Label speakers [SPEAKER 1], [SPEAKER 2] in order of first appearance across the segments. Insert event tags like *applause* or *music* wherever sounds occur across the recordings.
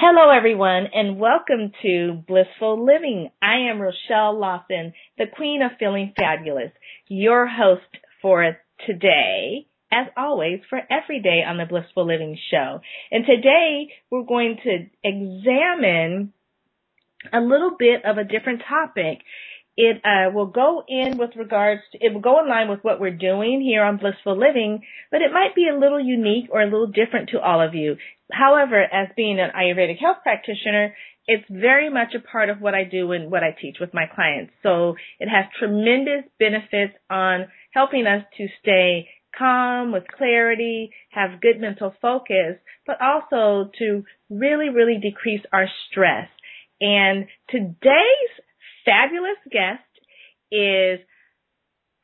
[SPEAKER 1] Hello, everyone, and welcome to Blissful Living. I am Rochelle Lawson, the Queen of Feeling Fabulous, your host for today, as always, for every day on the Blissful Living Show. And today we're going to examine a little bit of a different topic it uh, will go in with regards to, it will go in line with what we're doing here on Blissful Living, but it might be a little unique or a little different to all of you. However, as being an Ayurvedic health practitioner, it's very much a part of what I do and what I teach with my clients. So it has tremendous benefits on helping us to stay calm with clarity, have good mental focus, but also to really, really decrease our stress. And today's fabulous guest is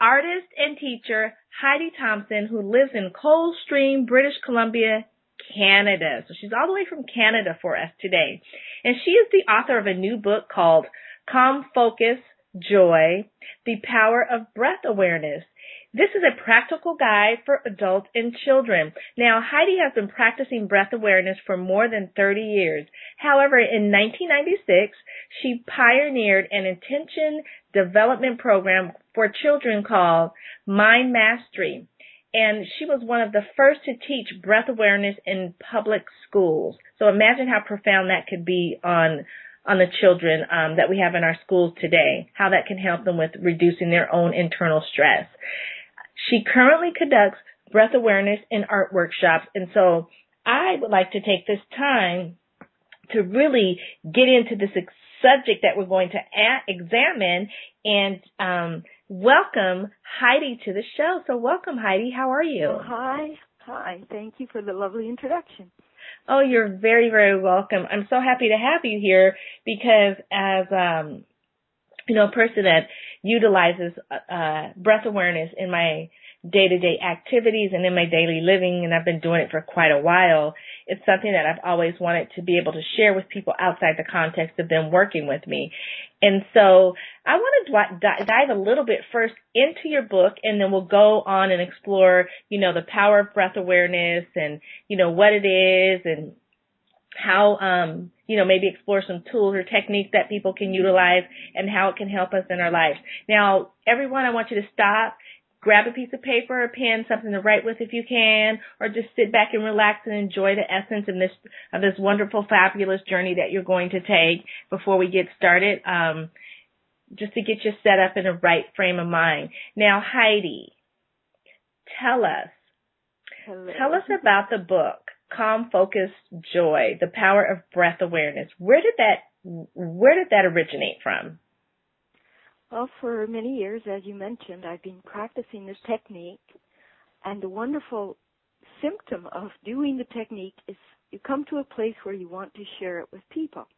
[SPEAKER 1] artist and teacher Heidi Thompson, who lives in Coldstream, British Columbia, Canada. So she's all the way from Canada for us today. And she is the author of a new book called Calm Focus Joy, The Power of Breath Awareness. This is a practical guide for adults and children. Now, Heidi has been practicing breath awareness for more than 30 years. However, in 1996, she pioneered an intention development program for children called Mind Mastery. And she was one of the first to teach breath awareness in public schools. So imagine how profound that could be on on the children um, that we have in our schools today, how that can help them with reducing their own internal stress. She currently conducts breath awareness in art workshops. And so I would like to take this time to really get into this subject that we're going to a- examine and um, welcome Heidi to the show. So welcome Heidi. How are you?
[SPEAKER 2] Oh, hi. Hi. Thank you for the lovely introduction.
[SPEAKER 1] Oh, you're very, very welcome. I'm so happy to have you here because as um, you know, a person that utilizes uh, breath awareness in my day-to-day activities and in my daily living, and I've been doing it for quite a while. It's something that I've always wanted to be able to share with people outside the context of them working with me. And so I want to dive a little bit first into your book, and then we'll go on and explore, you know, the power of breath awareness and, you know, what it is and how um you know maybe explore some tools or techniques that people can utilize and how it can help us in our lives. Now, everyone, I want you to stop, grab a piece of paper, a pen, something to write with if you can, or just sit back and relax and enjoy the essence of this of this wonderful, fabulous journey that you're going to take before we get started. Um, just to get you set up in the right frame of mind. Now, Heidi, tell us,
[SPEAKER 2] Hello.
[SPEAKER 1] tell us about the book. Calm, Focus, Joy, the power of breath awareness. Where did that where did that originate from?
[SPEAKER 2] Well, for many years, as you mentioned, I've been practicing this technique, and the wonderful symptom of doing the technique is you come to a place where you want to share it with people.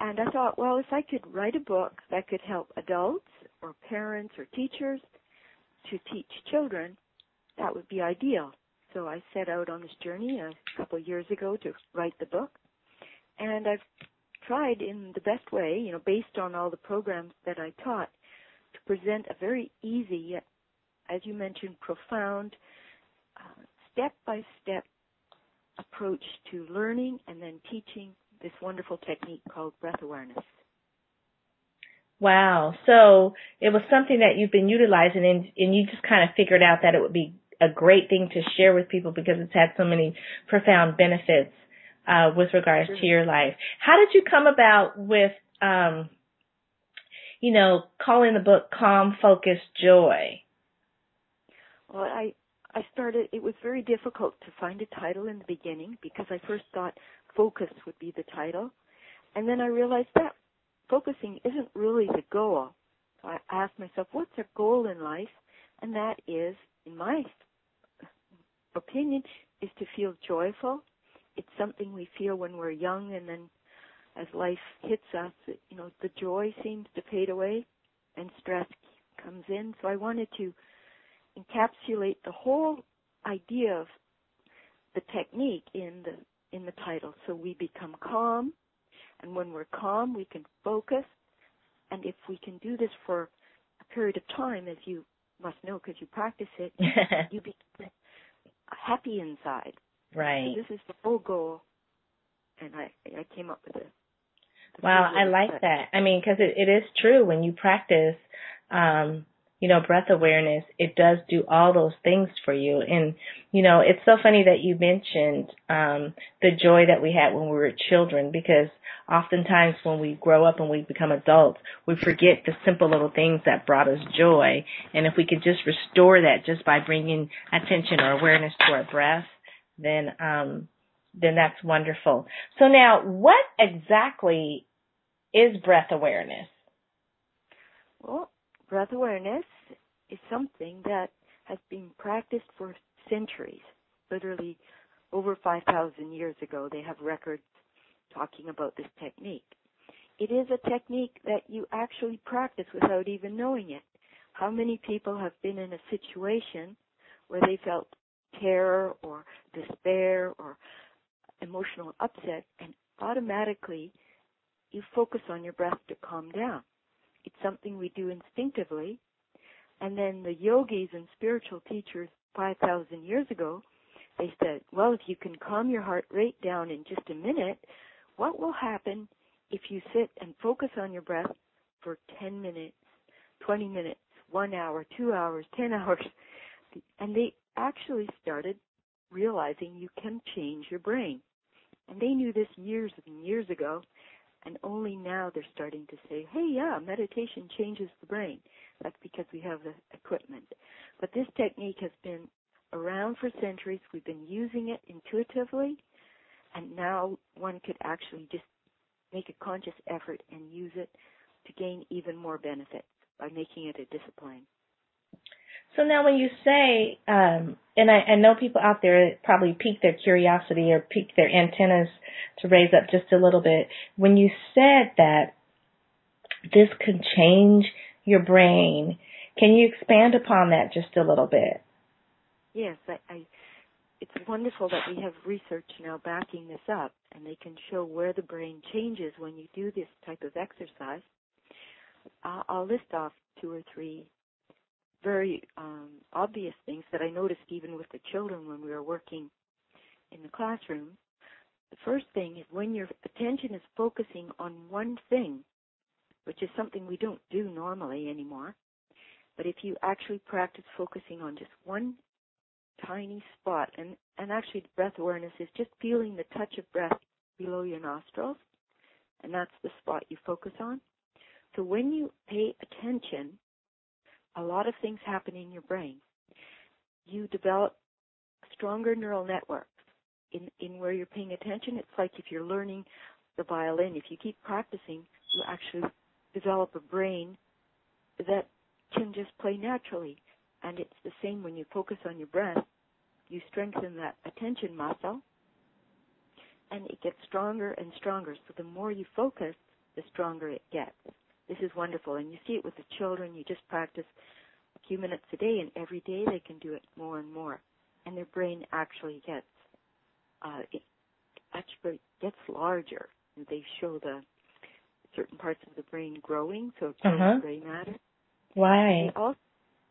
[SPEAKER 2] And I thought, well, if I could write a book that could help adults or parents or teachers to teach children, that would be ideal. So I set out on this journey a couple of years ago to write the book. And I've tried in the best way, you know, based on all the programs that I taught, to present a very easy, yet, as you mentioned, profound, step by step approach to learning and then teaching this wonderful technique called breath awareness.
[SPEAKER 1] Wow. So it was something that you've been utilizing and, and you just kind of figured out that it would be a great thing to share with people because it's had so many profound benefits uh, with regards sure. to your life. How did you come about with, um, you know, calling the book "Calm, Focus, Joy"?
[SPEAKER 2] Well, I I started. It was very difficult to find a title in the beginning because I first thought focus would be the title, and then I realized that focusing isn't really the goal. So I asked myself, what's our goal in life? And that is, in my opinion is to feel joyful. It's something we feel when we're young and then as life hits us, you know, the joy seems to fade away and stress comes in. So I wanted to encapsulate the whole idea of the technique in the in the title. So we become calm, and when we're calm, we can focus. And if we can do this for a period of time, as you must know because you practice it, *laughs* you become happy inside.
[SPEAKER 1] Right.
[SPEAKER 2] So this is the whole goal, and I I came up with it.
[SPEAKER 1] Wow, I like that. I mean, because it, it is true when you practice, um, you know, breath awareness, it does do all those things for you. And, you know, it's so funny that you mentioned um, the joy that we had when we were children because oftentimes when we grow up and we become adults, we forget the simple little things that brought us joy. And if we could just restore that just by bringing attention or awareness to our breath, then, um, then that's wonderful. So now, what exactly is breath awareness?
[SPEAKER 2] Well, breath awareness is something that has been practiced for centuries, literally over 5,000 years ago. They have records talking about this technique. It is a technique that you actually practice without even knowing it. How many people have been in a situation where they felt terror or despair or emotional upset and automatically you focus on your breath to calm down. It's something we do instinctively. And then the yogis and spiritual teachers 5,000 years ago, they said, well, if you can calm your heart rate down in just a minute, what will happen if you sit and focus on your breath for 10 minutes, 20 minutes, one hour, two hours, 10 *laughs* hours? And they actually started realizing you can change your brain. And they knew this years and years ago, and only now they're starting to say, hey, yeah, meditation changes the brain. That's because we have the equipment. But this technique has been around for centuries. We've been using it intuitively, and now one could actually just make a conscious effort and use it to gain even more benefits by making it a discipline.
[SPEAKER 1] So now when you say, um, and I, I know people out there probably pique their curiosity or pique their antennas to raise up just a little bit. When you said that this can change your brain, can you expand upon that just a little bit?
[SPEAKER 2] Yes, I, I it's wonderful that we have research now backing this up and they can show where the brain changes when you do this type of exercise. I'll list off two or three very um, obvious things that I noticed even with the children when we were working in the classroom. The first thing is when your attention is focusing on one thing, which is something we don't do normally anymore, but if you actually practice focusing on just one tiny spot, and, and actually breath awareness is just feeling the touch of breath below your nostrils, and that's the spot you focus on. So when you pay attention a lot of things happen in your brain. You develop stronger neural networks in, in where you're paying attention. It's like if you're learning the violin, if you keep practicing, you actually develop a brain that can just play naturally. And it's the same when you focus on your breath. You strengthen that attention muscle and it gets stronger and stronger. So the more you focus, the stronger it gets. This is wonderful. And you see it with the children. You just practice a few minutes a day, and every day they can do it more and more. And their brain actually gets, uh, it actually gets larger. And they show the certain parts of the brain growing, so it grows
[SPEAKER 1] uh-huh.
[SPEAKER 2] gray matter.
[SPEAKER 1] Why?
[SPEAKER 2] They also,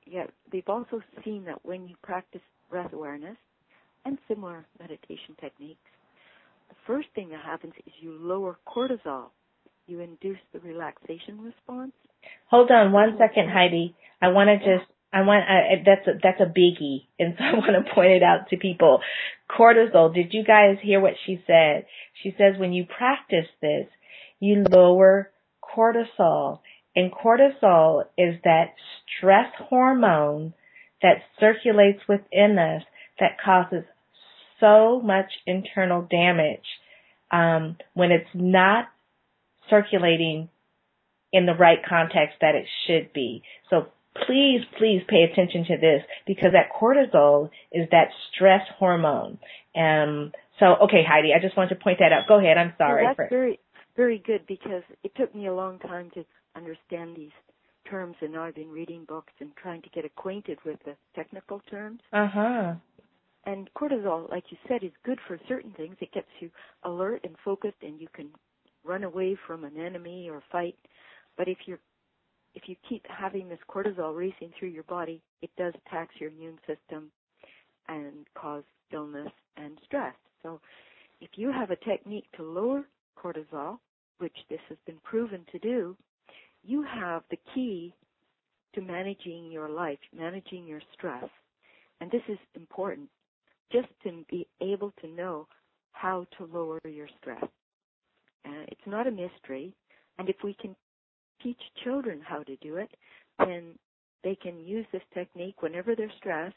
[SPEAKER 2] yeah, they've also seen that when you practice breath awareness and similar meditation techniques, the first thing that happens is you lower cortisol you induce the relaxation response.
[SPEAKER 1] Hold on one second, Heidi. I want to just I want I, that's a, that's a biggie, *laughs* and so I want to point it out to people. Cortisol. Did you guys hear what she said? She says when you practice this, you lower cortisol, and cortisol is that stress hormone that circulates within us that causes so much internal damage um, when it's not circulating in the right context that it should be. So please, please pay attention to this because that cortisol is that stress hormone. Um, so, okay, Heidi, I just wanted to point that out. Go ahead. I'm sorry.
[SPEAKER 2] Well, that's very, very good because it took me a long time to understand these terms and now I've been reading books and trying to get acquainted with the technical terms.
[SPEAKER 1] Uh-huh.
[SPEAKER 2] And cortisol, like you said, is good for certain things. It gets you alert and focused and you can run away from an enemy or fight. But if you're if you keep having this cortisol racing through your body, it does tax your immune system and cause illness and stress. So if you have a technique to lower cortisol, which this has been proven to do, you have the key to managing your life, managing your stress. And this is important just to be able to know how to lower your stress. Uh, it's not a mystery. And if we can teach children how to do it, then they can use this technique whenever they're stressed.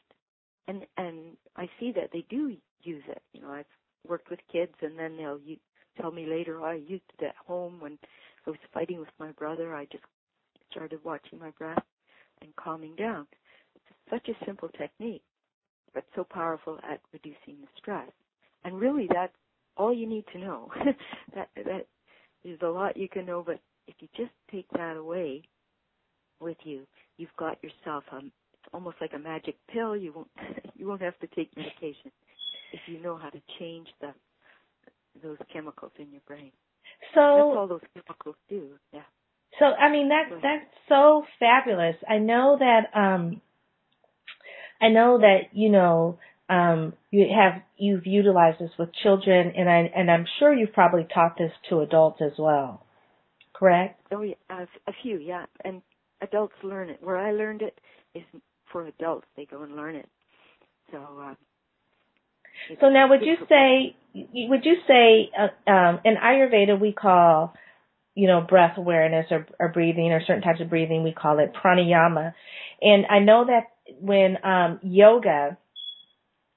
[SPEAKER 2] And and I see that they do use it. You know, I've worked with kids, and then they'll u- tell me later, oh, I used it at home when I was fighting with my brother. I just started watching my breath and calming down. It's such a simple technique, but so powerful at reducing the stress. And really, that's all you need to know. *laughs* that that is a lot you can know, but if you just take that away with you, you've got yourself a it's almost like a magic pill. You won't *laughs* you won't have to take medication if you know how to change the those chemicals in your brain.
[SPEAKER 1] So
[SPEAKER 2] that's all those chemicals do. Yeah.
[SPEAKER 1] So I mean that's that's so fabulous. I know that um I know that you know um you have you've utilized this with children and I and I'm sure you've probably taught this to adults as well. Correct?
[SPEAKER 2] Oh yeah, a, few, yeah. And adults learn it. Where I learned it is for adults. They go and learn it. So uh
[SPEAKER 1] so now, would you say would you say uh, um, in Ayurveda we call you know breath awareness or, or breathing or certain types of breathing we call it pranayama, and I know that when um, yoga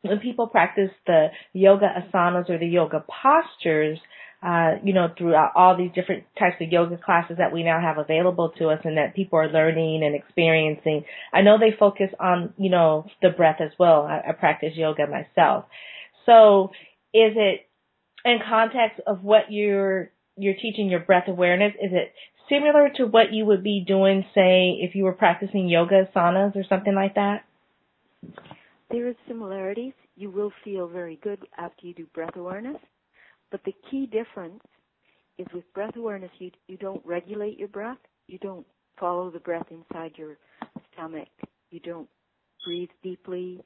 [SPEAKER 1] when people practice the yoga asanas or the yoga postures, uh, you know, throughout all these different types of yoga classes that we now have available to us and that people are learning and experiencing. I know they focus on, you know, the breath as well. I, I practice yoga myself. So is it in context of what you're, you're teaching your breath awareness? Is it similar to what you would be doing, say, if you were practicing yoga asanas or something like that?
[SPEAKER 2] There is similarities. You will feel very good after you do breath awareness but the key difference is with breath awareness, you, you don't regulate your breath. You don't follow the breath inside your stomach. You don't breathe deeply.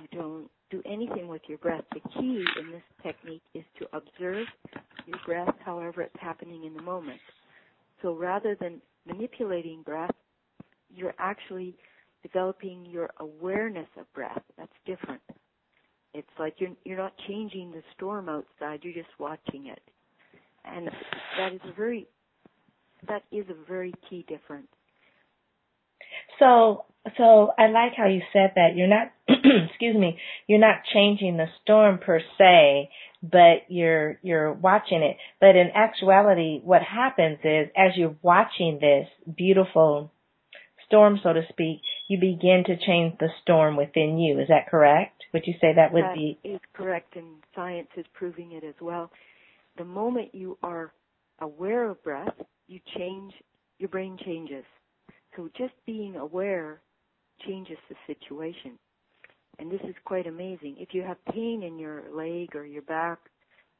[SPEAKER 2] You don't do anything with your breath. The key in this technique is to observe your breath however it's happening in the moment. So rather than manipulating breath, you're actually developing your awareness of breath. That's different. It's like you're you're not changing the storm outside, you're just watching it. And that is a very that is a very key difference.
[SPEAKER 1] So so I like how you said that. You're not *clears throat* excuse me, you're not changing the storm per se, but you're you're watching it. But in actuality what happens is as you're watching this beautiful storm so to speak, you begin to change the storm within you. Is that correct? Would you say that would
[SPEAKER 2] that
[SPEAKER 1] be?
[SPEAKER 2] is correct, and science is proving it as well. The moment you are aware of breath, you change, your brain changes. So just being aware changes the situation. And this is quite amazing. If you have pain in your leg or your back,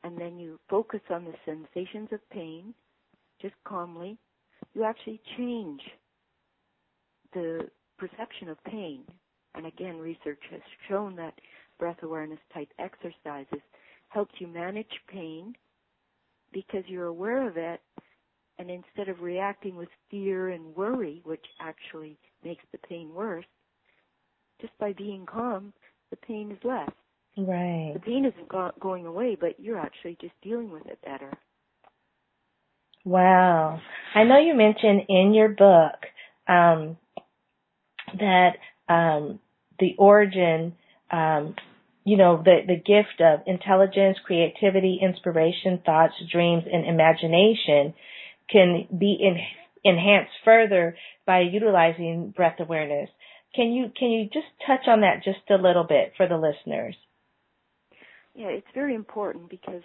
[SPEAKER 2] and then you focus on the sensations of pain, just calmly, you actually change the perception of pain and again, research has shown that breath awareness type exercises help you manage pain because you're aware of it and instead of reacting with fear and worry, which actually makes the pain worse, just by being calm, the pain is less.
[SPEAKER 1] Right.
[SPEAKER 2] The pain isn't go- going away, but you're actually just dealing with it better.
[SPEAKER 1] Wow. I know you mentioned in your book um, that um, the origin, um, you know, the, the gift of intelligence, creativity, inspiration, thoughts, dreams, and imagination can be in, enhanced further by utilizing breath awareness. Can you can you just touch on that just a little bit for the listeners?
[SPEAKER 2] Yeah, it's very important because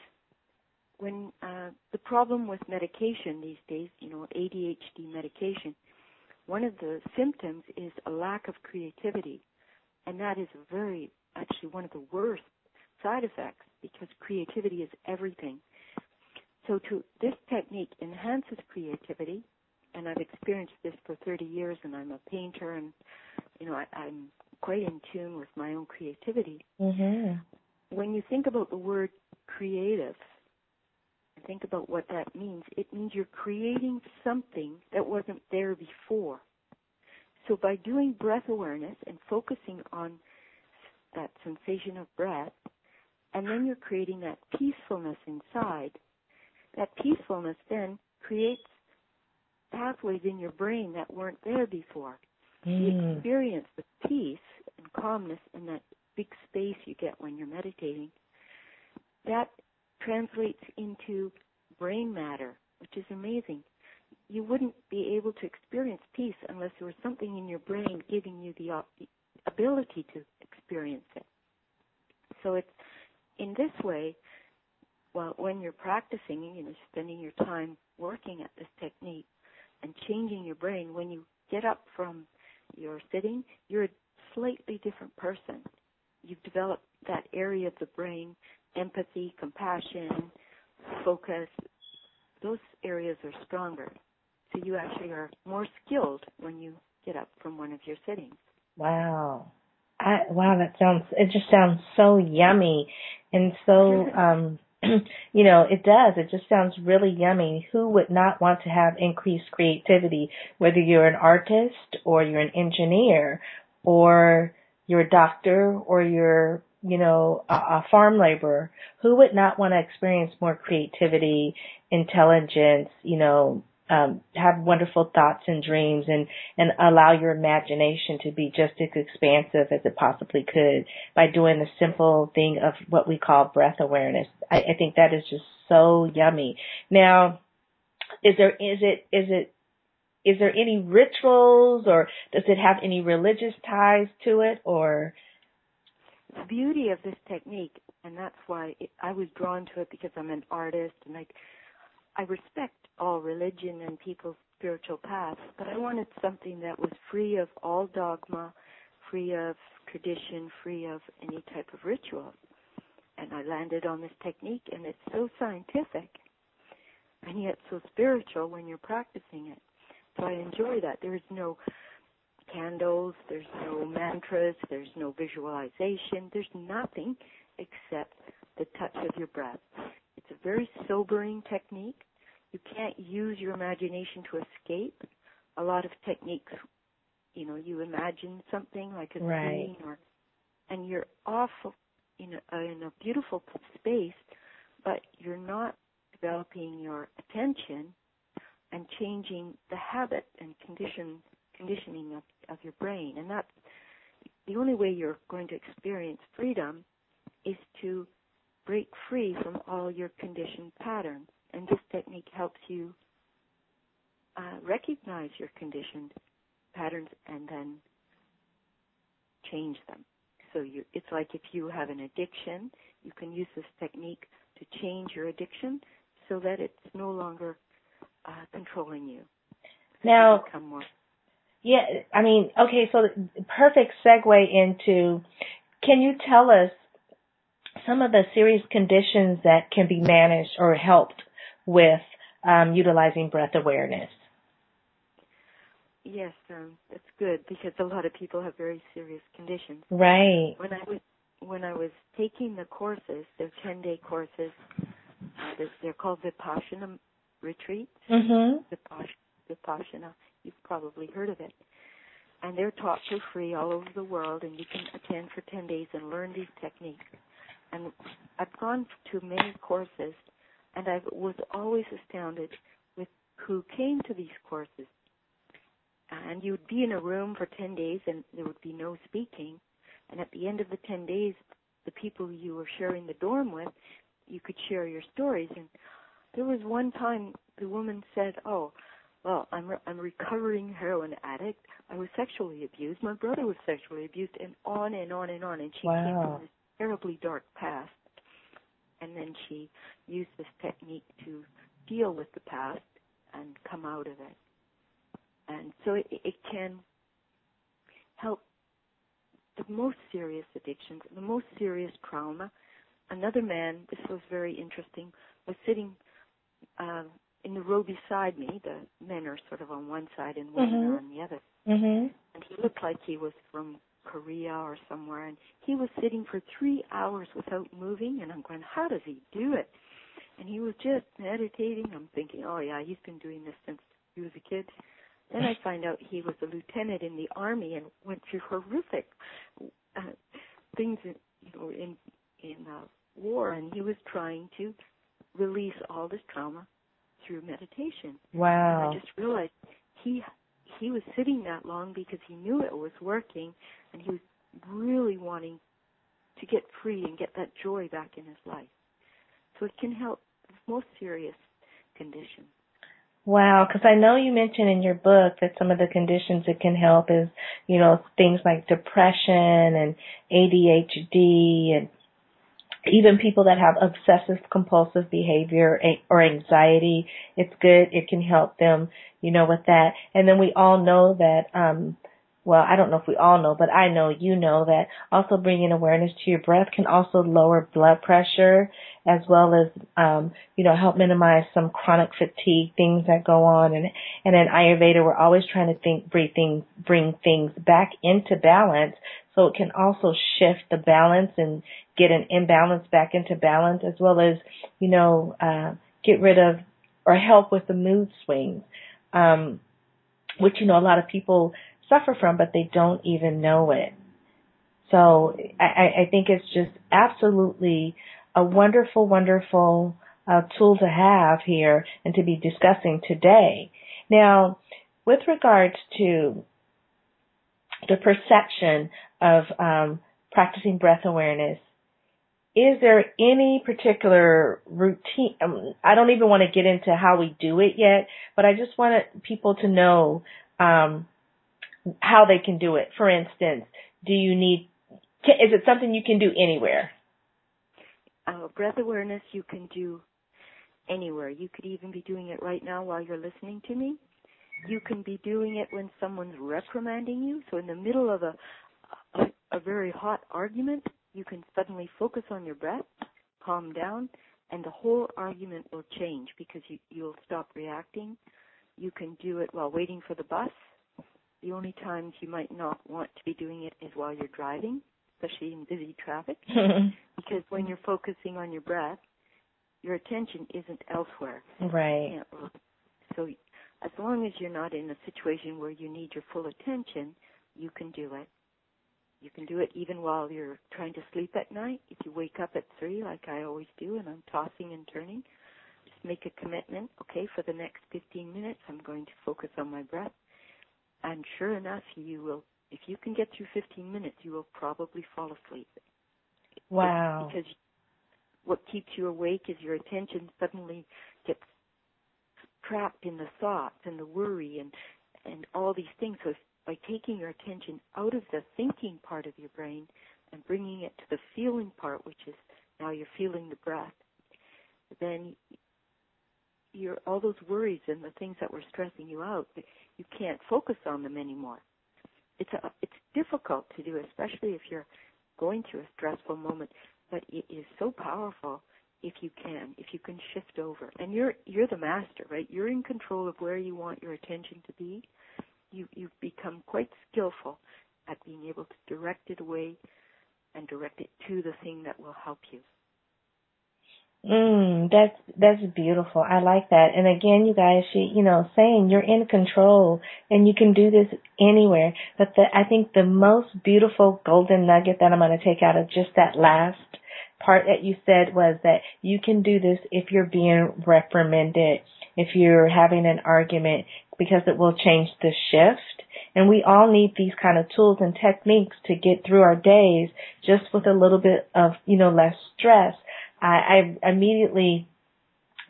[SPEAKER 2] when uh, the problem with medication these days, you know, ADHD medication, one of the symptoms is a lack of creativity, and that is very actually one of the worst side effects because creativity is everything. So to this technique enhances creativity, and I've experienced this for 30 years, and I'm a painter, and you know I, I'm quite in tune with my own creativity.
[SPEAKER 1] Mm-hmm.
[SPEAKER 2] When you think about the word creative, think about what that means, it means you're creating something that wasn't there before. So by doing breath awareness and focusing on that sensation of breath, and then you're creating that peacefulness inside, that peacefulness then creates pathways in your brain that weren't there before. The
[SPEAKER 1] Mm.
[SPEAKER 2] experience of peace and calmness in that big space you get when you're meditating, that translates into brain matter, which is amazing. You wouldn't be able to experience peace unless there was something in your brain giving you the uh, ability to experience it. So it's in this way, well, when you're practicing, and you know, spending your time working at this technique and changing your brain, when you get up from your sitting, you're a slightly different person. You've developed that area of the brain, empathy, compassion, focus. Those areas are stronger. So you actually are more skilled when you get up from one of your sittings.
[SPEAKER 1] Wow. I, wow, that sounds, it just sounds so yummy and so, *laughs* um, *clears throat* you know, it does. It just sounds really yummy. Who would not want to have increased creativity, whether you're an artist or you're an engineer or you're a doctor or you're, you know, a, a farm laborer? Who would not want to experience more creativity, intelligence, you know, um, have wonderful thoughts and dreams and, and allow your imagination to be just as expansive as it possibly could by doing the simple thing of what we call breath awareness. I, I think that is just so yummy. Now, is there, is it, is it, is there any rituals or does it have any religious ties to it or?
[SPEAKER 2] The beauty of this technique, and that's why it, I was drawn to it because I'm an artist and I, I respect all religion and people's spiritual paths, but I wanted something that was free of all dogma, free of tradition, free of any type of ritual. And I landed on this technique, and it's so scientific and yet so spiritual when you're practicing it. So I enjoy that. There's no candles, there's no mantras, there's no visualization, there's nothing except the touch of your breath. It's a very sobering technique. You can't use your imagination to escape. A lot of techniques, you know, you imagine something like a
[SPEAKER 1] Right.
[SPEAKER 2] scene or, and you're off in a, in a beautiful space, but you're not developing your attention and changing the habit and condition conditioning of, of your brain. And that's the only way you're going to experience freedom is to break free from all your conditioned patterns. And this technique helps you uh, recognize your conditioned patterns and then change them. So you, it's like if you have an addiction, you can use this technique to change your addiction so that it's no longer uh, controlling you. So
[SPEAKER 1] Now-
[SPEAKER 2] you become more
[SPEAKER 1] Yeah, I mean, okay, so the perfect segue into, can you tell us some of the serious conditions that can be managed or helped with um, utilizing breath awareness?
[SPEAKER 2] Yes, um, that's good because a lot of people have very serious conditions.
[SPEAKER 1] Right.
[SPEAKER 2] When I was when I was taking the courses, they're ten day courses. Uh, they're, they're called Vipassana retreats.
[SPEAKER 1] Mhm.
[SPEAKER 2] Vipass- Vipassana, you've probably heard of it. And they're taught for free all over the world, and you can attend for ten days and learn these techniques. And I've gone to many courses, and I was always astounded with who came to these courses and you'd be in a room for 10 days and there would be no speaking and at the end of the 10 days the people you were sharing the dorm with you could share your stories and there was one time the woman said oh well i'm re- i'm a recovering heroin addict i was sexually abused my brother was sexually abused and on and on and on and she came
[SPEAKER 1] Wow.
[SPEAKER 2] from this terribly dark past and and then she used this technique to deal with the past and come out of it. And so it, it can help the most serious addictions, the most serious trauma. Another man, this was very interesting, was sitting uh, in the row beside me. The men are sort of on one side and women
[SPEAKER 1] Mhm.
[SPEAKER 2] are on the other.
[SPEAKER 1] Mm-hmm.
[SPEAKER 2] And he looked like he was from Korea or somewhere. And he was sitting for three hours without moving. And I'm going, how does he do it? And he was just meditating. I'm thinking, oh yeah, he's been doing this since he was a kid. Then I *laughs* find out he was a lieutenant in the army and went through horrific uh, things, in, you know, in in uh, war, and he was trying to release all this trauma through meditation.
[SPEAKER 1] Wow.
[SPEAKER 2] And I just realized he he was sitting that long because he knew it was working, and he was really wanting to get free and get that joy back in his life. So it can help most serious conditions.
[SPEAKER 1] Wow, because I know you mentioned in your book that some of the conditions it can help is, you know, things like depression and ADHD and even people that have obsessive compulsive behavior or anxiety. It's good. It can help them, you know, with that. And then we all know that, um, well, I don't know if we all know, but I know you know that also bringing awareness to your breath can also lower blood pressure as well as, um, you know, help minimize some chronic fatigue, things that go on. And, and in Ayurveda, we're always trying to think, breathe things, bring things back into balance. So it can also shift the balance and get an imbalance back into balance as well as, you know, uh, get rid of or help with the mood swings. Um, which, you know, a lot of people suffer from, but they don't even know it. So I, I think it's just absolutely a wonderful, wonderful uh, tool to have here and to be discussing today. Now, with regards to the perception of um, practicing breath awareness, is there any particular routine? Um, I don't even want to get into how we do it yet, but I just wanted people to know um, how they can do it. For instance, do you need? Is it something you can do anywhere?
[SPEAKER 2] Uh, breath awareness you can do anywhere. You could even be doing it right now while you're listening to me. You can be doing it when someone's reprimanding you. So in the middle of a a, a very hot argument, you can suddenly focus on your breath, calm down, and the whole argument will change because you, you'll stop reacting. You can do it while waiting for the bus. The only times you might not want to be doing it is while you're driving, especially in busy traffic, *laughs* because when you're focusing on your breath, your attention isn't elsewhere.
[SPEAKER 1] right.
[SPEAKER 2] So as long as you're not in a situation where you need your full attention, you can do it. You can do it even while you're trying to sleep at night. If you wake up at three, like I always do, and I'm tossing and turning, just make a commitment. Okay, for the next 15 minutes, I'm going to focus on my breath. And sure enough, you will. If you can get through 15 minutes, you will probably fall asleep.
[SPEAKER 1] Wow.
[SPEAKER 2] Because what keeps you awake is your attention suddenly gets trapped in the thoughts and the worry and and all these things. So if, by taking your attention out of the thinking part of your brain and bringing it to the feeling part, which is now you're feeling the breath, then you're all those worries and the things that were stressing you out, you can't focus on them anymore. It's a, it's difficult to do, especially if you're going through a stressful moment, but it is so powerful if you can, if you can shift over. And you're you're the master, right? You're in control of where you want your attention to be. You you become quite skillful at being able to direct it away and direct it to the thing that will help you.
[SPEAKER 1] Mm, that's that's beautiful. I like that. And again, you guys, she, you know, saying you're in control and you can do this anywhere. But the, I think the most beautiful golden nugget that I'm going to take out of just that last part that you said was that you can do this if you're being reprimanded, if you're having an argument, because it will change the shift. And we all need these kind of tools and techniques to get through our days just with a little bit of, you know, less stress. I, I immediately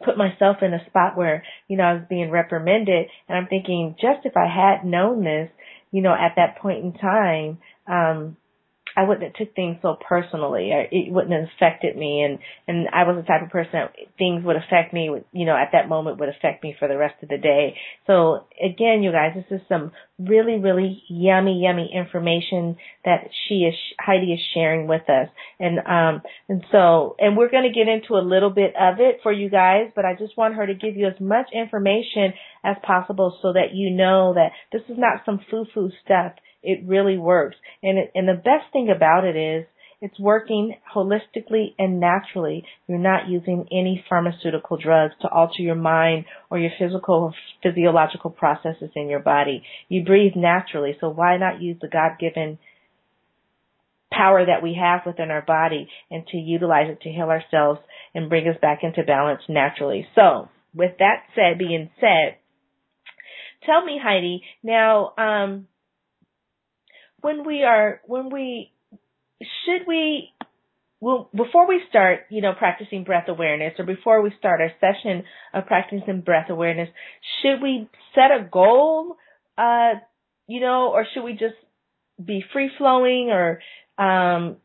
[SPEAKER 1] put myself in a spot where, you know, I was being reprimanded and I'm thinking just if I had known this, you know, at that point in time, um, I wouldn't have took things so personally. or It wouldn't have affected me, and and I was the type of person that things would affect me. You know, at that moment would affect me for the rest of the day. So again, you guys, this is some really really yummy yummy information that she is Heidi is sharing with us, and um and so and we're going to get into a little bit of it for you guys, but I just want her to give you as much information as possible so that you know that this is not some foo foo stuff it really works. And it, and the best thing about it is it's working holistically and naturally. You're not using any pharmaceutical drugs to alter your mind or your physical physiological processes in your body. You breathe naturally, so why not use the God-given power that we have within our body and to utilize it to heal ourselves and bring us back into balance naturally. So, with that said, being said, tell me, Heidi, now, um, when we are when we should we well before we start you know practicing breath awareness or before we start our session of practicing breath awareness should we set a goal uh you know or should we just be free flowing or um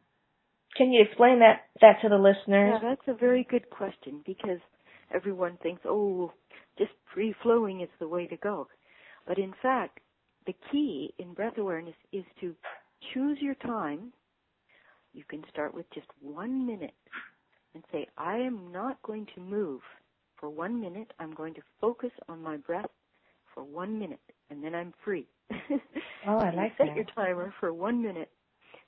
[SPEAKER 1] can you explain that that to the listeners
[SPEAKER 2] yeah that's a very good question because everyone thinks oh just free flowing is the way to go. But in fact the key in breath awareness is to choose your time. You can start with just one minute and say, I am not going to move for one minute. I'm going to focus on my breath for one minute and then I'm free. *laughs*
[SPEAKER 1] oh, I like
[SPEAKER 2] set
[SPEAKER 1] that.
[SPEAKER 2] your timer for one minute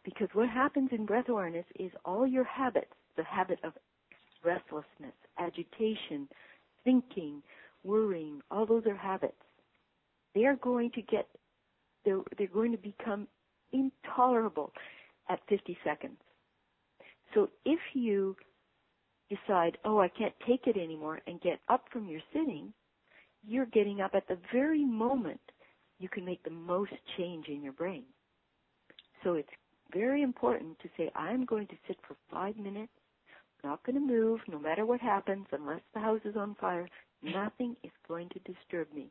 [SPEAKER 2] because what happens in breath awareness is all your habits, the habit of restlessness, agitation, thinking, worrying, all those are habits. They are going to get they're, they're going to become intolerable at 50 seconds. So if you decide, oh, I can't take it anymore and get up from your sitting, you're getting up at the very moment you can make the most change in your brain. So it's very important to say, I'm going to sit for five minutes, not going to move, no matter what happens, unless the house is on fire, nothing is going to disturb me.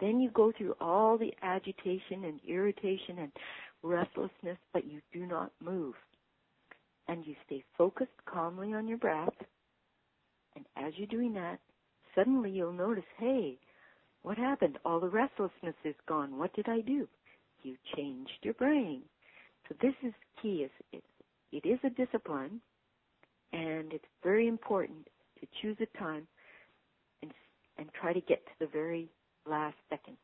[SPEAKER 2] Then you go through all the agitation and irritation and restlessness, but you do not move. And you stay focused calmly on your breath. And as you're doing that, suddenly you'll notice, hey, what happened? All the restlessness is gone. What did I do? You changed your brain. So this is key. It's, it is a discipline, and it's very important to choose a time and and try to get to the very last second.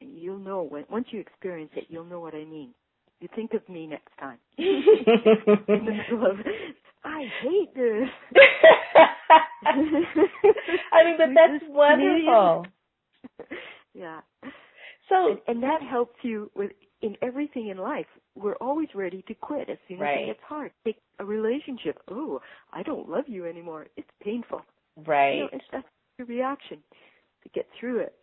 [SPEAKER 2] And you'll know when once you experience it, you'll know what I mean. You think of me next time. *laughs* I hate this.
[SPEAKER 1] I mean, but *laughs* that's wonderful. *laughs*
[SPEAKER 2] yeah.
[SPEAKER 1] So,
[SPEAKER 2] and, and, that helps you with in everything in life. We're always ready to quit as soon as
[SPEAKER 1] right.
[SPEAKER 2] it gets hard. Take a relationship. Oh, I don't love you anymore. It's painful.
[SPEAKER 1] Right.
[SPEAKER 2] You know, it's that's the reaction to get through it.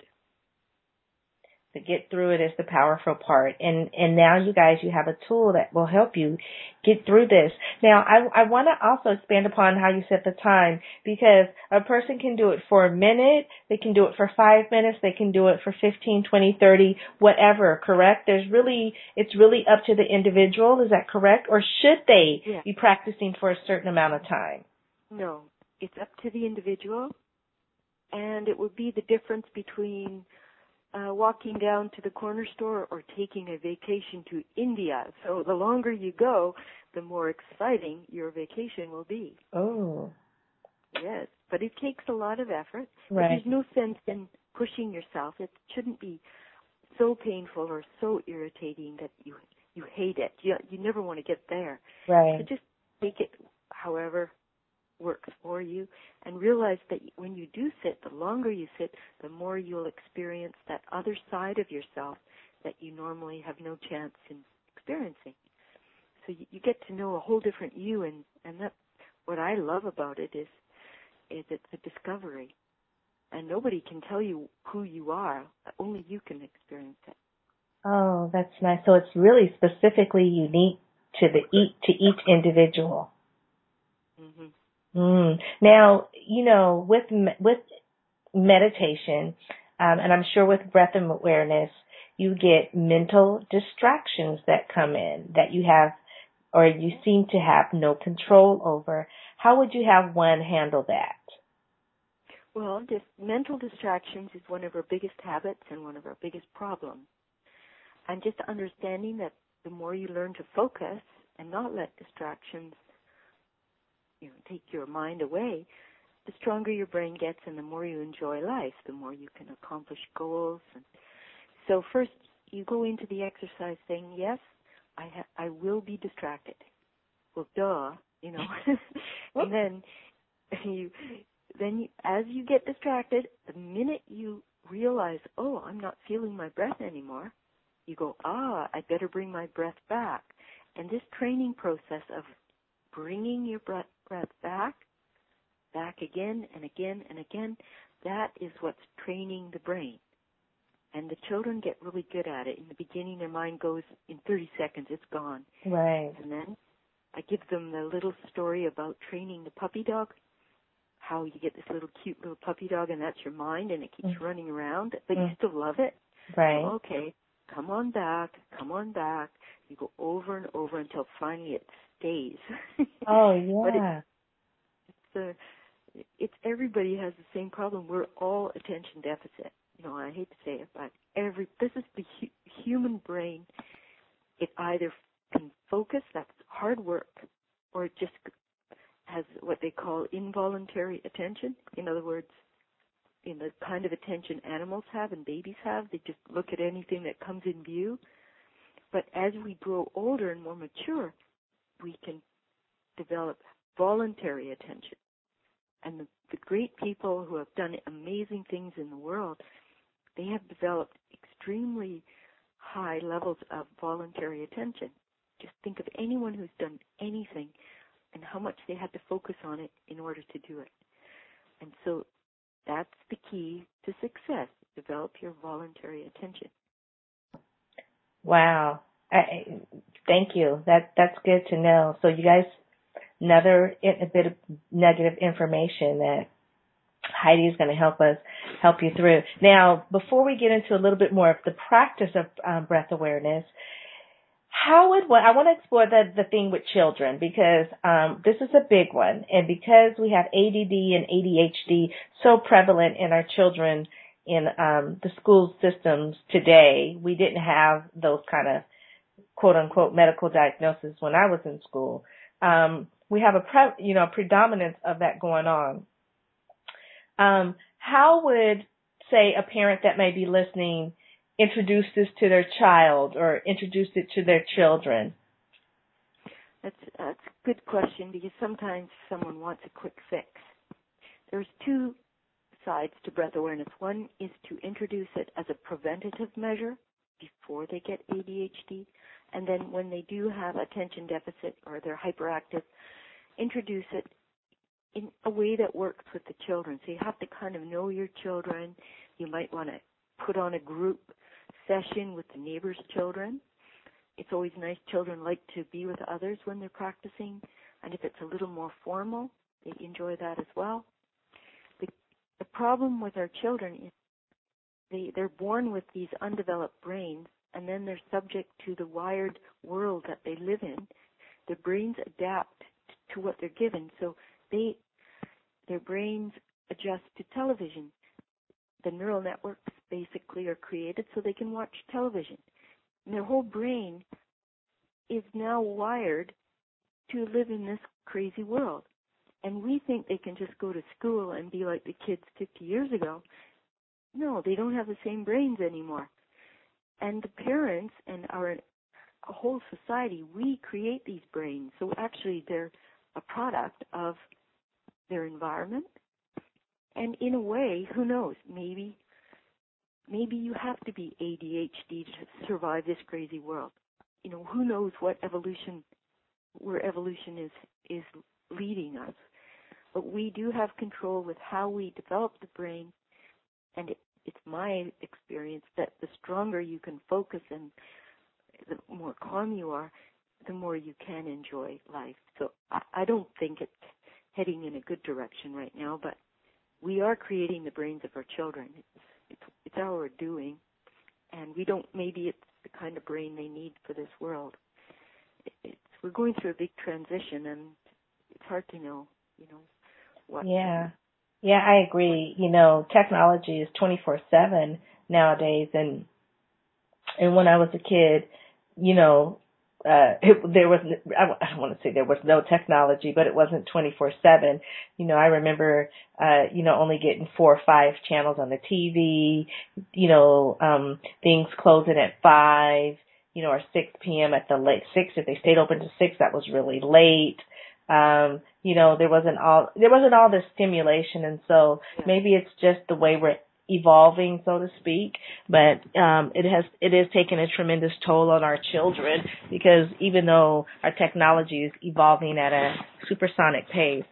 [SPEAKER 1] To get through it is the powerful part. And, and now you guys, you have a tool that will help you get through this. Now, I, I want to also expand upon how you set the time because a person can do it for a minute, they can do it for five minutes, they can do it for 15, 20, 30, whatever, correct? There's really, it's really up to the individual, is that correct? Or should they
[SPEAKER 2] yeah.
[SPEAKER 1] be practicing for a certain amount of time?
[SPEAKER 2] No, it's up to the individual and it would be the difference between uh, walking down to the corner store or taking a vacation to India. So the longer you go, the more exciting your vacation will be.
[SPEAKER 1] Oh.
[SPEAKER 2] Yes, but it takes a lot of effort.
[SPEAKER 1] Right.
[SPEAKER 2] There's no sense in pushing yourself. It shouldn't be so painful or so irritating that you you hate it. You you never want to get there.
[SPEAKER 1] Right.
[SPEAKER 2] So just take it however works for you and realize that when you do sit, the longer you sit, the more you'll experience that other side of yourself that you normally have no chance in experiencing. So you, you get to know a whole different you and, and that's what I love about it is, is it's a discovery. And nobody can tell you who you are. Only you can experience it.
[SPEAKER 1] Oh, that's nice. So it's really specifically unique to the to each individual.
[SPEAKER 2] Mm-hmm.
[SPEAKER 1] Mm. Now, you know, with with meditation, um, and I'm sure with breath and awareness, you get mental distractions that come in that you have or you seem to have no control over. How would you have one handle that?
[SPEAKER 2] Well, just mental distractions is one of our biggest habits and one of our biggest problems. And just understanding that the more you learn to focus and not let distractions you know take your mind away, the stronger your brain gets and the more you enjoy life, the more you can accomplish goals. And so first you go into the exercise saying, yes, I ha- I will be distracted. Well, duh, you know. *laughs* *laughs* and then *laughs* you then you, as you get distracted, the minute you realize, oh, I'm not feeling my breath anymore, you go, ah, I better bring my breath back. And this training process of bringing your breath, breath back, back again and again and again, that is what's training the brain. And the children get really good at it. In the beginning, their mind goes in 30 seconds, it's gone.
[SPEAKER 1] Right.
[SPEAKER 2] And then I give them the little story about training the puppy dog how you get this little cute little puppy dog and that's your mind and it keeps mm. running around, but mm. you still love it.
[SPEAKER 1] Right.
[SPEAKER 2] okay, come on back, come on back. You go over and over until finally it stays.
[SPEAKER 1] Oh *laughs* yeah.
[SPEAKER 2] It, it's uh, it's everybody has the same problem. We're all attention deficit. You know, I hate to say it, but every this is the hu- human brain. It either can focus, that's hard work, or it just has what they call involuntary attention. In other words, in the kind of attention animals have and babies have, they just look at anything that comes in view. But as we grow older and more mature, we can develop voluntary attention. And the, the great people who have done amazing things in the world, they have developed extremely high levels of voluntary attention. Just think of anyone who's done anything and how much they had to focus on it in order to do it. And so that's the key to success. Develop your voluntary attention.
[SPEAKER 1] Wow. I, thank you. That that's good to know. So you guys, another a bit of negative information that Heidi is going to help us help you through. Now, before we get into a little bit more of the practice of um, breath awareness, how would I want to explore the, the thing with children because um, this is a big one. And because we have ADD and ADHD so prevalent in our children in um, the school systems today, we didn't have those kind of quote unquote medical diagnosis when I was in school. Um, we have a pre, you know predominance of that going on. Um, how would say a parent that may be listening introduce this to their child or introduce it to their children?
[SPEAKER 2] That's that's a good question because sometimes someone wants a quick fix. There's two sides to breath awareness. One is to introduce it as a preventative measure before they get ADHD, and then when they do have attention deficit or they're hyperactive, introduce it in a way that works with the children. So you have to kind of know your children. You might want to put on a group session with the neighbors' children. It's always nice. Children like to be with others when they're practicing, and if it's a little more formal, they enjoy that as well. The, the problem with our children is they, they're born with these undeveloped brains, and then they're subject to the wired world that they live in. Their brains adapt to what they're given, so they their brains adjust to television. The neural networks basically are created so they can watch television. And their whole brain is now wired to live in this crazy world. And we think they can just go to school and be like the kids 50 years ago. No, they don't have the same brains anymore. And the parents and our whole society, we create these brains. So actually they're a product of their environment. And in a way, who knows, maybe maybe you have to be ADHD to survive this crazy world. You know, who knows what evolution, where evolution is, is leading us. But we do have control with how we develop the brain, and it's my experience that the stronger you can focus and the more calm you are, the more you can enjoy life. So I, I don't think it's heading in a good direction right now, but we are creating the brains of our children. It's it's, it's our doing, and we don't. Maybe it's the kind of brain they need for this world. It's we're going through a big transition, and it's hard to know. You know what.
[SPEAKER 1] Yeah. Yeah, I agree. You know, technology is 24/7 nowadays and and when I was a kid, you know, uh *laughs* it, there was I don't want to say there was no technology, but it wasn't 24/7. You know, I remember uh you know only getting four or five channels on the TV, you know, um things closing at 5, you know, or 6 p.m. at the late 6 if they stayed open to 6 that was really late. Um you know, there wasn't all there wasn't all this stimulation. And so maybe it's just the way we're evolving, so to speak, but um, it has it is taking a tremendous toll on our children because even though our technology is evolving at a supersonic pace,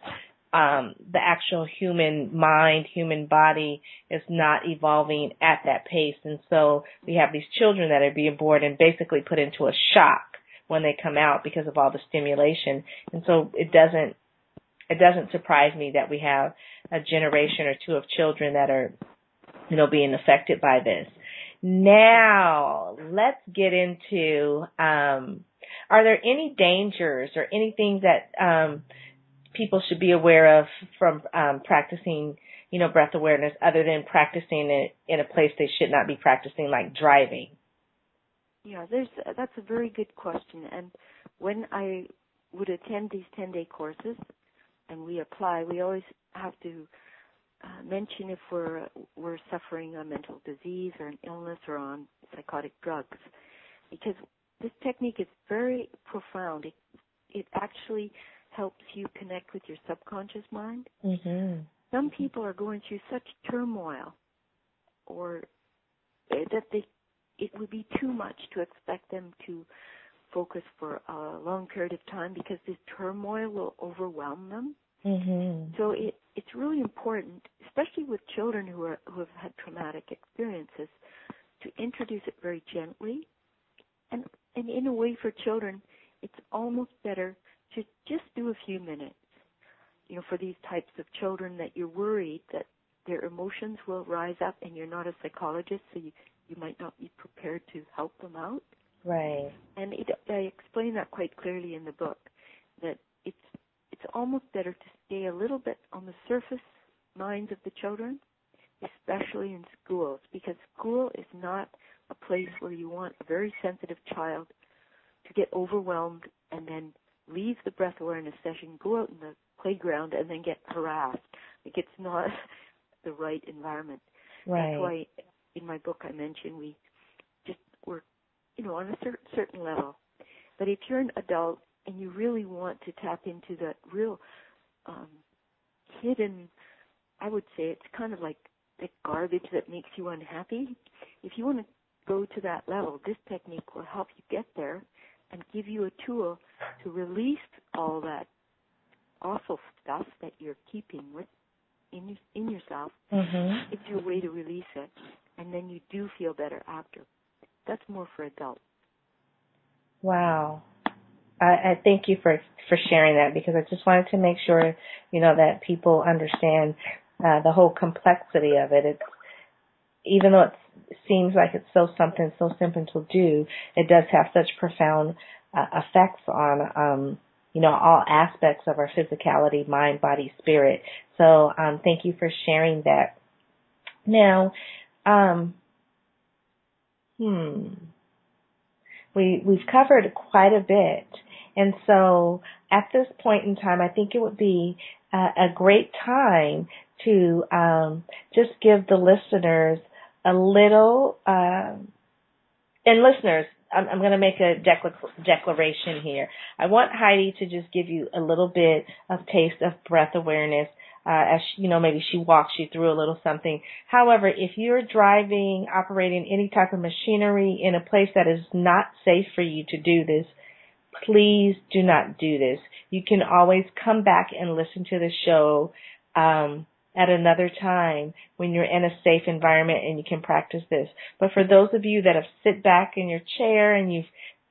[SPEAKER 1] um, the actual human mind, human body is not evolving at that pace, and so we have these children that are being born and basically put into a shock when they come out because of all the stimulation, and so it doesn't it doesn't surprise me that we have a generation or two of children that are you know, being affected by this. Now, let's get into, um, are there any dangers or anything that, um, people should be aware of from, um, practicing, you know, breath awareness other than practicing it in a place they should not be practicing, like driving?
[SPEAKER 2] Yeah, there's, that's a very good question. And when I would attend these 10 day courses and we apply, we always have to uh, mention if we're we're suffering a mental disease or an illness or on psychotic drugs, because this technique is very profound. It it actually helps you connect with your subconscious mind.
[SPEAKER 1] Mm-hmm.
[SPEAKER 2] Some people are going through such turmoil, or eh, that they it would be too much to expect them to focus for a long period of time because this turmoil will overwhelm them.
[SPEAKER 1] Mm-hmm.
[SPEAKER 2] So it it's really important, especially with children who are who have had traumatic experiences, to introduce it very gently, and and in a way for children, it's almost better to just do a few minutes. You know, for these types of children that you're worried that their emotions will rise up, and you're not a psychologist, so you you might not be prepared to help them out.
[SPEAKER 1] Right.
[SPEAKER 2] And it, I explain that quite clearly in the book that it's it's almost better to stay a little bit on the surface minds of the children, especially in schools, because school is not a place where you want a very sensitive child to get overwhelmed and then leave the breath awareness session, go out in the playground, and then get harassed. Like it's not *laughs* the right environment.
[SPEAKER 1] Right.
[SPEAKER 2] That's why in my book I mentioned we just work, you know, on a cer- certain level. But if you're an adult and you really want to tap into that real um, hidden, I would say it's kind of like the garbage that makes you unhappy. If you want to go to that level, this technique will help you get there and give you a tool to release all that awful stuff that you're keeping with in in yourself.
[SPEAKER 1] Mm-hmm.
[SPEAKER 2] It's your way to release it, and then you do feel better after. That's more for adults.
[SPEAKER 1] Wow. I, I thank you for for sharing that because I just wanted to make sure you know that people understand uh, the whole complexity of it. It's even though it seems like it's so something so simple to do, it does have such profound uh, effects on um, you know all aspects of our physicality, mind, body, spirit. So um, thank you for sharing that. Now, um, hmm, we we've covered quite a bit. And so at this point in time, I think it would be uh, a great time to um, just give the listeners a little, uh, and listeners, I'm, I'm going to make a decla- declaration here. I want Heidi to just give you a little bit of taste of breath awareness. Uh, as she, you know, maybe she walks you through a little something. However, if you're driving, operating any type of machinery in a place that is not safe for you to do this, please do not do this. You can always come back and listen to the show um, at another time when you're in a safe environment and you can practice this. But for those of you that have sit back in your chair and you've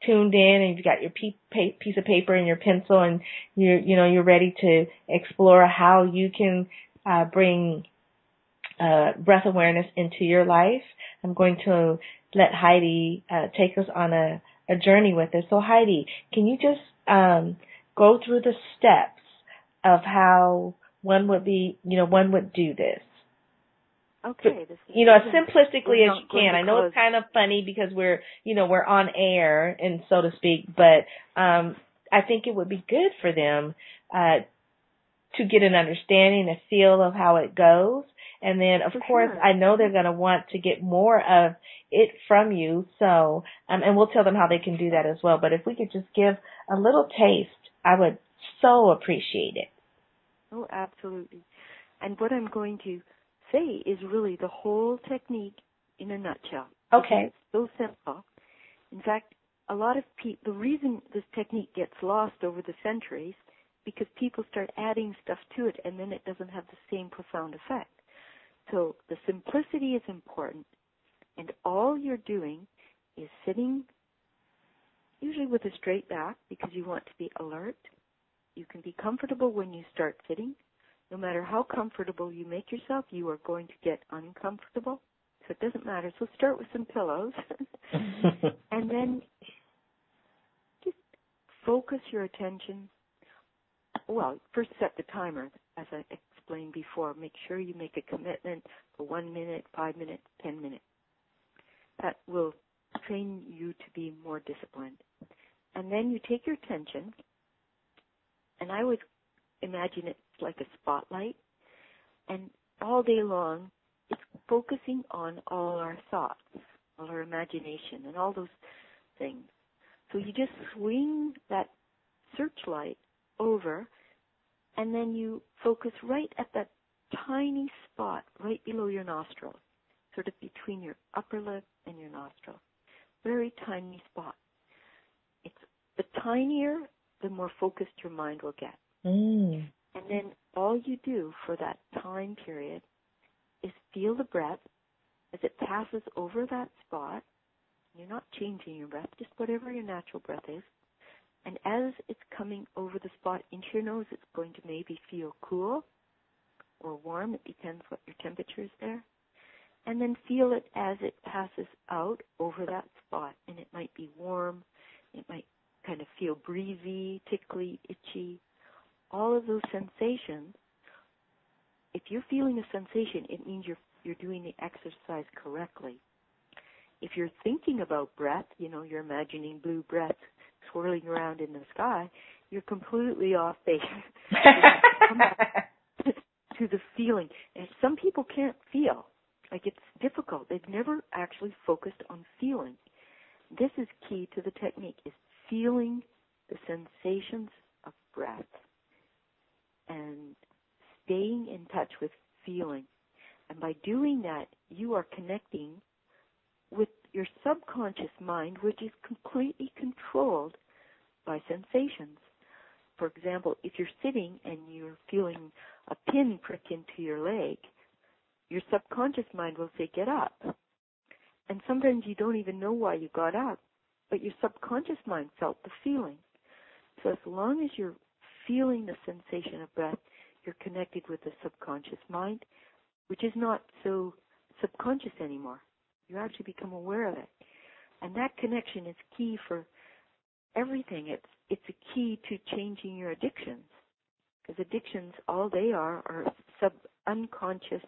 [SPEAKER 1] tuned in and you've got your piece of paper and your pencil and you're you know you're ready to explore how you can uh, bring uh, breath awareness into your life, I'm going to let Heidi uh, take us on a, a journey with us. So Heidi, can you just um, go through the steps of how one would be, you know, one would do this?
[SPEAKER 2] Okay.
[SPEAKER 1] This you know, as simplistically as you can. I know it's kind of funny because we're, you know, we're on air and so to speak, but um I think it would be good for them uh to get an understanding, a feel of how it goes. And then of
[SPEAKER 2] for
[SPEAKER 1] course
[SPEAKER 2] sure.
[SPEAKER 1] I know they're going to want to get more of it from you. So, um and we'll tell them how they can do that as well. But if we could just give a little taste, I would so appreciate it.
[SPEAKER 2] Oh, absolutely. And what I'm going to say is really the whole technique in a nutshell.
[SPEAKER 1] Okay.
[SPEAKER 2] It's so simple. In fact, a lot of people, the reason this technique gets lost over the centuries, because people start adding stuff to it and then it doesn't have the same profound effect. So the simplicity is important and all you're doing is sitting usually with a straight back because you want to be alert. You can be comfortable when you start sitting no matter how comfortable you make yourself, you are going to get uncomfortable. So it doesn't matter. So start with some pillows. *laughs* and then just focus your attention. Well, first set the timer, as I explained before. Make sure you make a commitment for one minute, five minutes, ten minutes. That will train you to be more disciplined. And then you take your attention, and I would imagine it's like a spotlight. And all day long, it's focusing on all our thoughts, all our imagination, and all those things. So you just swing that searchlight over, and then you focus right at that tiny spot right below your nostril, sort of between your upper lip and your nostril. Very tiny spot. It's the tinier, the more focused your mind will get.
[SPEAKER 1] Mm.
[SPEAKER 2] And then all you do for that time period is feel the breath as it passes over that spot. You're not changing your breath, just whatever your natural breath is. And as it's coming over the spot into your nose, it's going to maybe feel cool or warm. It depends what your temperature is there. And then feel it as it passes out over that spot. And it might be warm. It might kind of feel breezy, tickly, itchy all of those sensations, if you're feeling a sensation, it means you're you're doing the exercise correctly. If you're thinking about breath, you know, you're imagining blue breath swirling around in the sky, you're completely off base. *laughs* to the feeling. And some people can't feel. Like it's difficult. They've never actually focused on feeling. This is key to the technique is feeling the sensations of breath and staying in touch with feeling. And by doing that, you are connecting with your subconscious mind, which is completely controlled by sensations. For example, if you're sitting and you're feeling a pin prick into your leg, your subconscious mind will say, get up. And sometimes you don't even know why you got up, but your subconscious mind felt the feeling. So as long as you're feeling the sensation of breath, you're connected with the subconscious mind, which is not so subconscious anymore. You actually become aware of it. And that connection is key for everything. It's it's a key to changing your addictions. Because addictions, all they are, are sub unconscious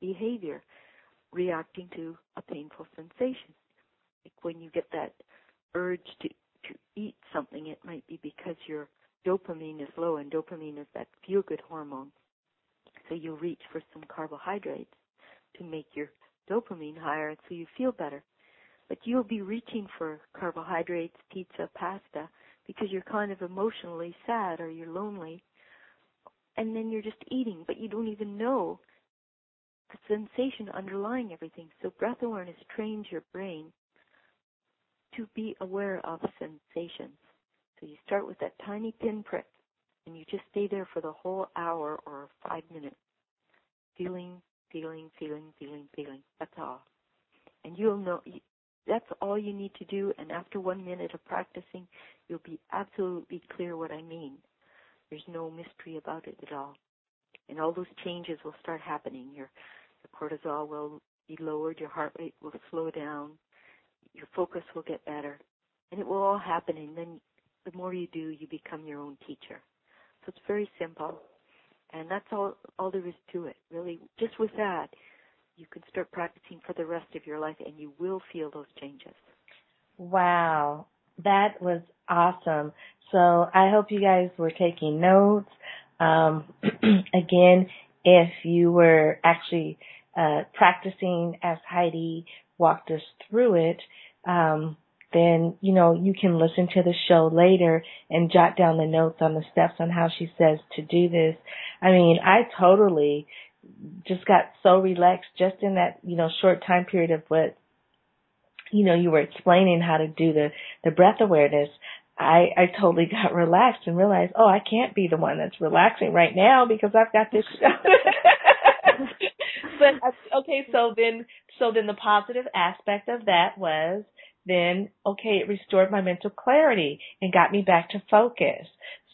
[SPEAKER 2] behavior reacting to a painful sensation. Like when you get that urge to to eat something, it might be because you're dopamine is low, and dopamine is that feel good hormone. So you reach for some carbohydrates to make your dopamine higher so you feel better. But you'll be reaching for carbohydrates, pizza, pasta, because you're kind of emotionally sad or you're lonely. And then you're just eating, but you don't even know the sensation underlying everything. So breath awareness trains your brain to be aware of sensations. So you start with that tiny pinprick and you just stay there for the whole hour or five minutes. Feeling, feeling, feeling, feeling, feeling. That's all. And you'll know, that's all you need to do. And after one minute of practicing, you'll be absolutely clear what I mean. There's no mystery about it at all. And all those changes will start happening. Your, your cortisol will be lowered, your heart rate will slow down, your focus will get better. And it will all happen and then the more you do, you become your own teacher. So it's very simple. And that's all all there is to it. Really just with that, you can start practicing for the rest of your life and you will feel those changes.
[SPEAKER 1] Wow. That was awesome. So I hope you guys were taking notes. Um, *clears throat* again, if you were actually uh, practicing as Heidi walked us through it, um, then you know you can listen to the show later and jot down the notes on the steps on how she says to do this. I mean, I totally just got so relaxed just in that you know short time period of what you know you were explaining how to do the the breath awareness. I I totally *laughs* got relaxed and realized, oh, I can't be the one that's relaxing right now because I've got this. *laughs* but okay, so then so then the positive aspect of that was then okay, it restored my mental clarity and got me back to focus.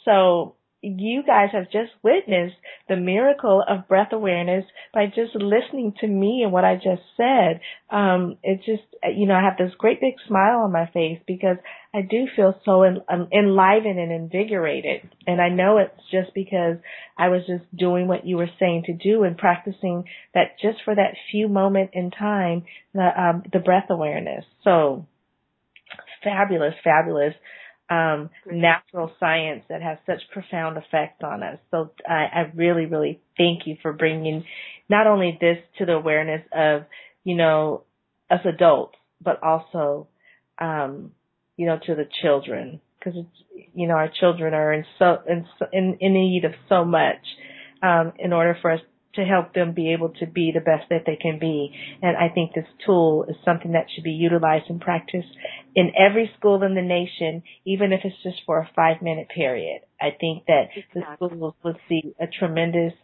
[SPEAKER 1] So you guys have just witnessed the miracle of breath awareness by just listening to me and what I just said. Um, it's just, you know, I have this great big smile on my face because I do feel so en- um, enlivened and invigorated. And I know it's just because I was just doing what you were saying to do and practicing that just for that few moment in time, the, um, the breath awareness. So fabulous, fabulous um, natural science that has such profound effect on us. So I, I really, really thank you for bringing not only this to the awareness of, you know, us adults, but also, um, you know, to the children, because it's, you know, our children are in so in in, in need of so much um, in order for us to help them be able to be the best that they can be. And I think this tool is something that should be utilized and practiced in every school in the nation, even if it's just for a five minute period. I think that the schools will see a tremendous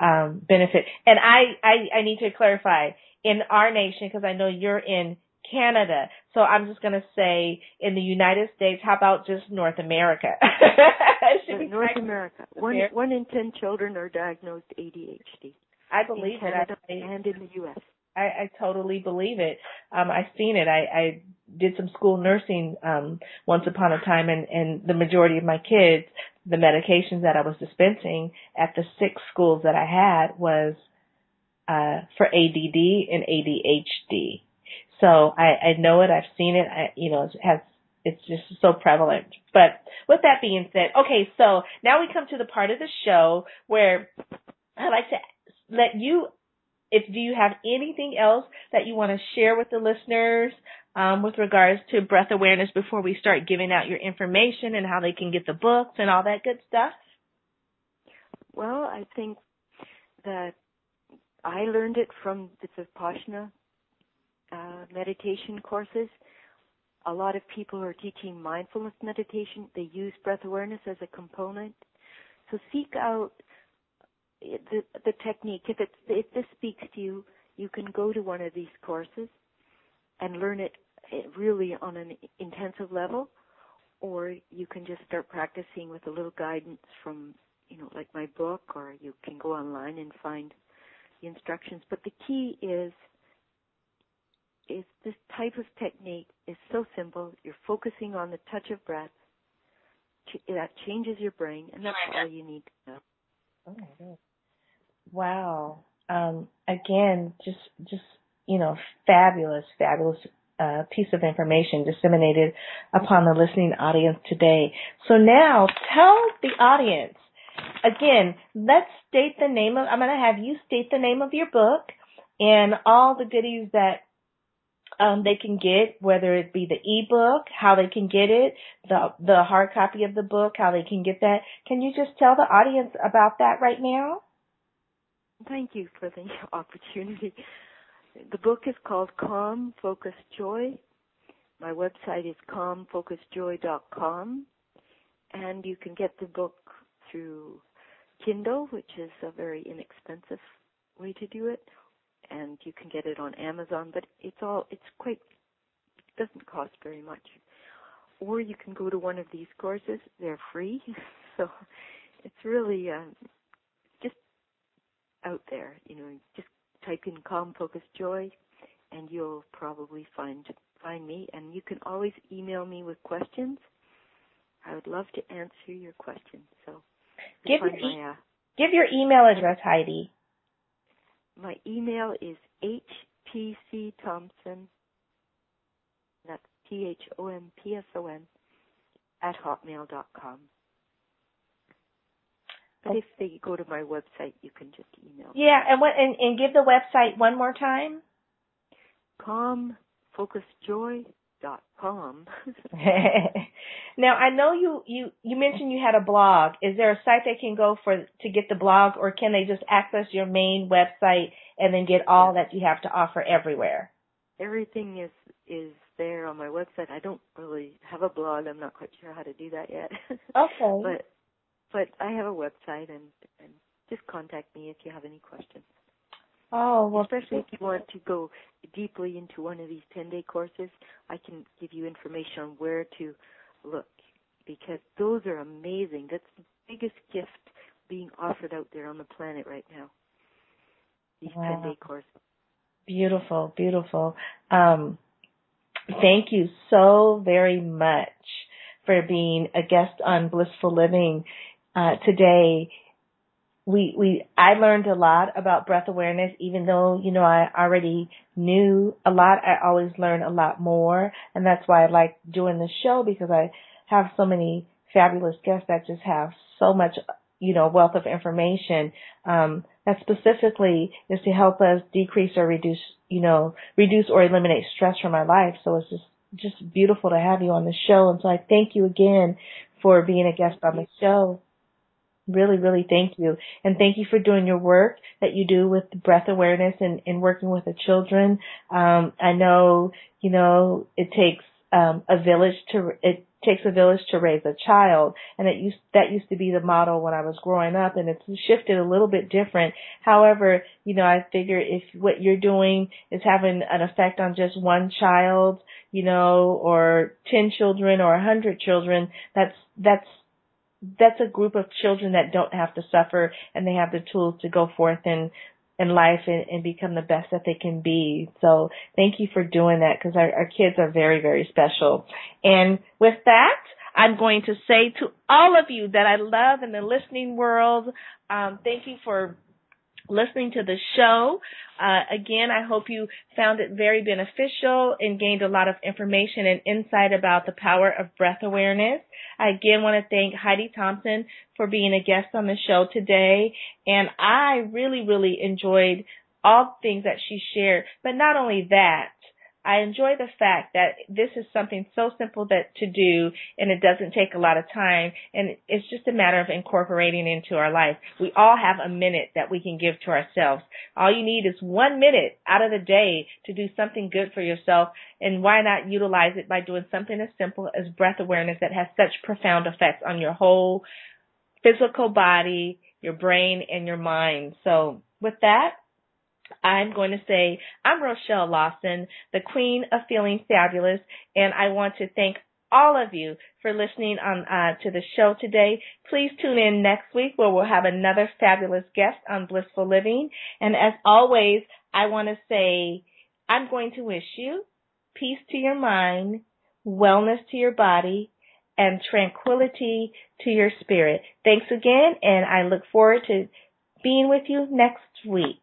[SPEAKER 1] um, benefit. And I, I, I need to clarify in our nation, because I know you're in Canada. So I'm just going to say in the United States, how about just North America? *laughs*
[SPEAKER 2] North America. One, one in ten children are diagnosed ADHD.
[SPEAKER 1] I believe
[SPEAKER 2] in Canada
[SPEAKER 1] it.
[SPEAKER 2] I, and in the U.S.
[SPEAKER 1] I, I totally believe it. Um, I've seen it. I, I did some school nursing um, once upon a time, and, and the majority of my kids, the medications that I was dispensing at the six schools that I had was uh, for ADD and ADHD. So I, I know it. I've seen it. I, you know, it has it's just so prevalent. But with that being said, okay, so now we come to the part of the show where I'd like to let you, if do you have anything else that you want to share with the listeners um, with regards to breath awareness before we start giving out your information and how they can get the books and all that good stuff?
[SPEAKER 2] Well, I think that I learned it from the Vipassana uh, meditation courses. A lot of people are teaching mindfulness meditation, they use breath awareness as a component. So seek out the, the technique. If it's if this speaks to you, you can go to one of these courses and learn it really on an intensive level, or you can just start practicing with a little guidance from you know like my book, or you can go online and find the instructions. But the key is is this type of technique is so simple. You're focusing on the touch of breath. That changes your brain, and that's all you need to know.
[SPEAKER 1] Oh my God. Wow. Um, again, just just you know, fabulous, fabulous uh, piece of information disseminated upon the listening audience today. So now, tell the audience again. Let's state the name of. I'm going to have you state the name of your book and all the goodies that um, they can get, whether it be the ebook, how they can get it, the the hard copy of the book, how they can get that. Can you just tell the audience about that right now?
[SPEAKER 2] Thank you for the *laughs* opportunity. The book is called Calm Focus Joy. My website is calmfocusjoy.com, and you can get the book through Kindle, which is a very inexpensive way to do it, and you can get it on Amazon. But it's all it's quite it doesn't cost very much. Or you can go to one of these courses; they're free, *laughs* so it's really uh, just out there. You know, just type in "calm, focus, joy," and you'll probably find find me, and you can always email me with questions. I would love to answer your questions. So
[SPEAKER 1] give your, e- uh, give your email address, Heidi.
[SPEAKER 2] My email is hpcthompson. That's T H O M P S O N at hotmail dot com. But if they go to my website, you can just email.
[SPEAKER 1] Yeah, and what and, and give the website one more time.
[SPEAKER 2] Calmfocusjoy.com. *laughs* *laughs*
[SPEAKER 1] now I know you you you mentioned you had a blog. Is there a site they can go for to get the blog, or can they just access your main website and then get all that you have to offer everywhere?
[SPEAKER 2] Everything is is there on my website. I don't really have a blog. I'm not quite sure how to do that yet. *laughs*
[SPEAKER 1] Okay.
[SPEAKER 2] but but I have a website and and just contact me if you have any questions.
[SPEAKER 1] Oh, well,
[SPEAKER 2] especially if you want to go deeply into one of these 10-day courses, I can give you information on where to look because those are amazing. That's the biggest gift being offered out there on the planet right now. These wow. 10-day courses.
[SPEAKER 1] Beautiful, beautiful. Um, thank you so very much for being a guest on Blissful Living uh, today we we I learned a lot about breath awareness even though you know I already knew a lot I always learn a lot more. And that's why I like doing the show because I have so many fabulous guests that just have so much you know wealth of information. Um that specifically is to help us decrease or reduce you know reduce or eliminate stress from our life so it's just just beautiful to have you on the show. And so I thank you again for being a guest on the show Really, really thank you. And thank you for doing your work that you do with breath awareness and, and working with the children. Um, I know, you know, it takes um, a village to, it takes a village to raise a child. And it used, that used to be the model when I was growing up and it's shifted a little bit different. However, you know, I figure if what you're doing is having an effect on just one child, you know, or 10 children or a 100 children, that's, that's that's a group of children that don't have to suffer and they have the tools to go forth in in life and, and become the best that they can be. So thank you for doing that because our, our kids are very, very special. And with that, I'm going to say to all of you that I love in the listening world, um, thank you for listening to the show. Uh, again, I hope you found it very beneficial and gained a lot of information and insight about the power of breath awareness. I again want to thank Heidi Thompson for being a guest on the show today. And I really, really enjoyed all things that she shared. But not only that, I enjoy the fact that this is something so simple that to do and it doesn't take a lot of time and it's just a matter of incorporating into our life. We all have a minute that we can give to ourselves. All you need is one minute out of the day to do something good for yourself and why not utilize it by doing something as simple as breath awareness that has such profound effects on your whole physical body, your brain, and your mind. So with that, I'm going to say I'm Rochelle Lawson, the queen of feeling fabulous, and I want to thank all of you for listening on uh, to the show today. Please tune in next week where we'll have another fabulous guest on Blissful Living. And as always, I want to say I'm going to wish you peace to your mind, wellness to your body, and tranquility to your spirit. Thanks again, and I look forward to being with you next week.